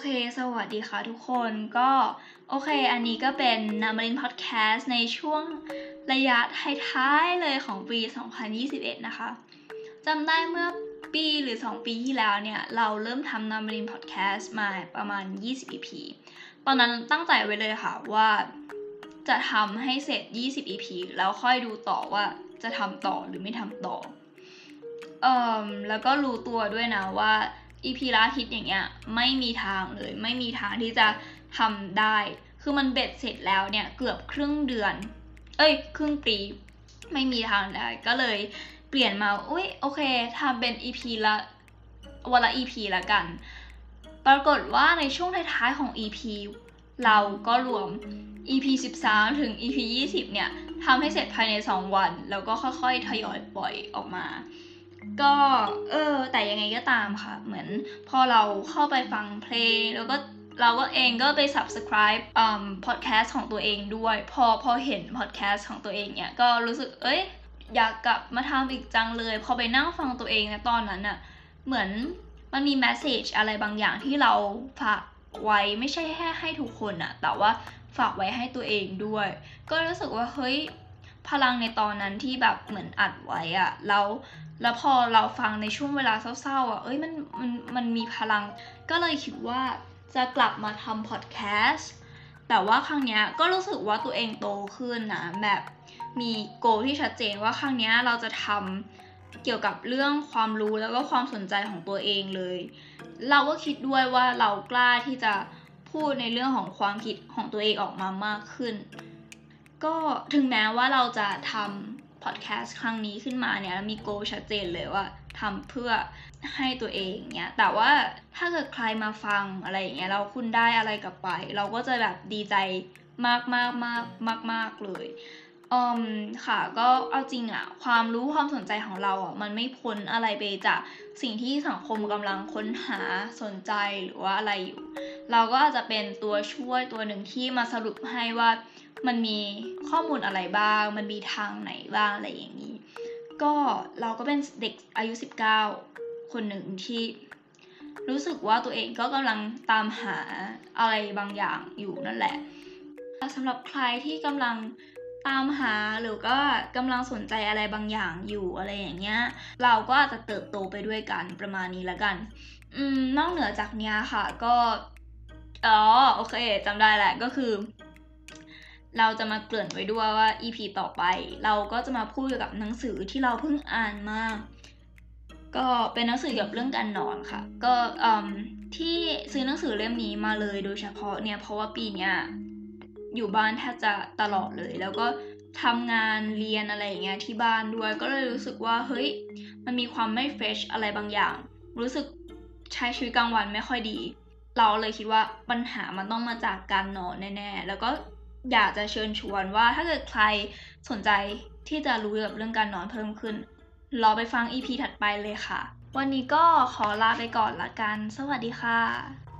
เค สวัสดีค่ะทุกคนก็ โอเค อันนี้ก็เป็นนามารินพอดแคสต์ในช่วงระยะท้ายๆเลยของปี 2021 นะคะจำได้เมื่อปีหรือ 2 ปีที่แล้วเนี่ย เราเริ่มทำนามารินพอดแคสต์มาประมาณ 20 EP ตอนนั้นตั้งใจไว้เลยค่ะว่าจะทำให้เสร็จ 20 EP แล้วค่อยดูต่อว่าจะทำต่อหรือไม่ทำต่อเอ่อแล้วก็รู้ตัวด้วยนะว่า EP ละอาทิตย์อย่างเงี้ยไม่มีทางเลย ไม่มีทางที่จะทำได้ คือมันเบ็ดเสร็จแล้วเนี่ยเกือบครึ่งเดือน เอ้ย ครึ่งปี ไม่มีทางได้ก็เลยเปลี่ยนมาอุ้ยโอเคทำเป็น EP ละวันละ EP ละกัน ปรากฏว่าในช่วงท้ายๆของ EP เราก็รวม EP 13 ถึง EP 20 เนี่ยทำให้เสร็จภายใน 2 วัน แล้วก็ค่อยๆ ทยอยปล่อยออกมา ก็เออ แต่ยังไงก็ตามค่ะ เหมือนพอเราเข้าไปฟังเพลง แล้วก็เราก็เองก็ไป subscribe อืม podcast ของตัวเองด้วย พอพอเห็น podcast ของตัวเองเนี่ย ก็รู้สึก เอ้ย อยากกลับมาทำอีกจังเลย พอไปนั่งฟังตัวเองนะตอนนั้นอะเหมือนมันมี message อะไรบางอย่างที่เราฝากไว้ไม่ใช่แค่ให้ทุกคนอะแต่ว่าฝากไว้ให้ตัวเองด้วย ก็รู้สึกว่าเฮ้ย พลังในตอนนั้นที่แบบเหมือนอัดไว้อะแล้วแล้วพอเราฟังในช่วงเวลาเศร้าๆอะเอ้ยมันมันมันมีพลัง ก็เลยคิดว่าจะกลับมาทำพอดแคสต์แต่ว่าครั้งเนี้ยก็รู้สึกว่าตัวเองโตขึ้นนะแบบมีโกที่ชัดเจนว่าครั้งเนี้ยเราจะทำเกี่ยวกับเรื่องความรู้แล้วก็ความสนใจของตัวเองเลย เราก็คิดด้วยว่าเรากล้าที่จะพูดในเรื่องของความคิดของตัวเองออกมามากขึ้น ก็ถึงแม้ว่าเราจะทำพอดแคสต์ครั้งนี้ขึ้นมาเนี่ยมีโกชัดเจนเลยว่าทำเพื่อให้ตัวเองเนี่ยแต่ว่าถ้าเกิดใครมาฟังอะไรอย่างเงี้ยเราคุณได้อะไรกลับไป เราก็จะแบบดีใจมากมากมากมากมากเลยอืมค่ะก็เอาจริงอะความรู้ความสนใจของเราอะมันไม่พ้นอะไรไปจากสิ่งที่สังคมกำลังค้นหาสนใจหรือว่าอะไรอยู่ เราก็อาจจะเป็นตัวช่วยตัวหนึ่งที่มาสรุปให้ว่า มันมีข้อมูลอะไรบ้าง มันมีทางไหนบ้างอะไรอย่างนี้ ก็เราก็เป็นเด็กอายุ 19 คนหนึ่งที่รู้สึกว่าตัวเองก็กำลังตามหาอะไรบางอย่างอยู่นั่นแหละสำหรับใครที่กำลังตามหาหรือก็กำลังสนใจอะไรบางอย่างอยู่อะไรอย่างเงี้ย เราก็อาจจะเติบโตไปด้วยกันประมาณนี้ล้วกันอืมนอกเหนือจากเนี้ยค่ะก็อ๋อโอเคจำได้แหละก็คือ เราจะมาเกริ่นไว้ด้วยว่า EP ต่อไป เราก็จะมาพูดเกี่ยวกับหนังสือที่เราเพิ่งอ่านมา ก็เป็นหนังสือเกี่ยวกับเรื่องการนอนค่ะ ก็ที่ซื้อหนังสือเล่มนี้มาเลยโดยเฉพาะเนี่ยเพราะว่าปีเนี้ยอยู่บ้านแทบจะตลอดเลย แล้วก็ทำงานเรียนอะไรอย่างเงี้ยที่บ้านด้วย ก็เลยรู้สึกว่าเฮ้ยมันมีความไม่เฟรชอะไรบางอย่าง รู้สึกใช้ชีวิตกลางวันไม่ค่อยดี เราเลยคิดว่าปัญหามันต้องมาจากการนอนแน่ๆ แล้วก็ อยากจะเชิญชวนว่าถ้าเกิดใครสนใจที่จะรู้เกี่ยวกับเรื่องการนอนเพิ่มขึ้น รอไปฟัง EP ถัดไปเลยค่ะ วันนี้ก็ขอลาไปก่อนละกัน สวัสดีค่ะ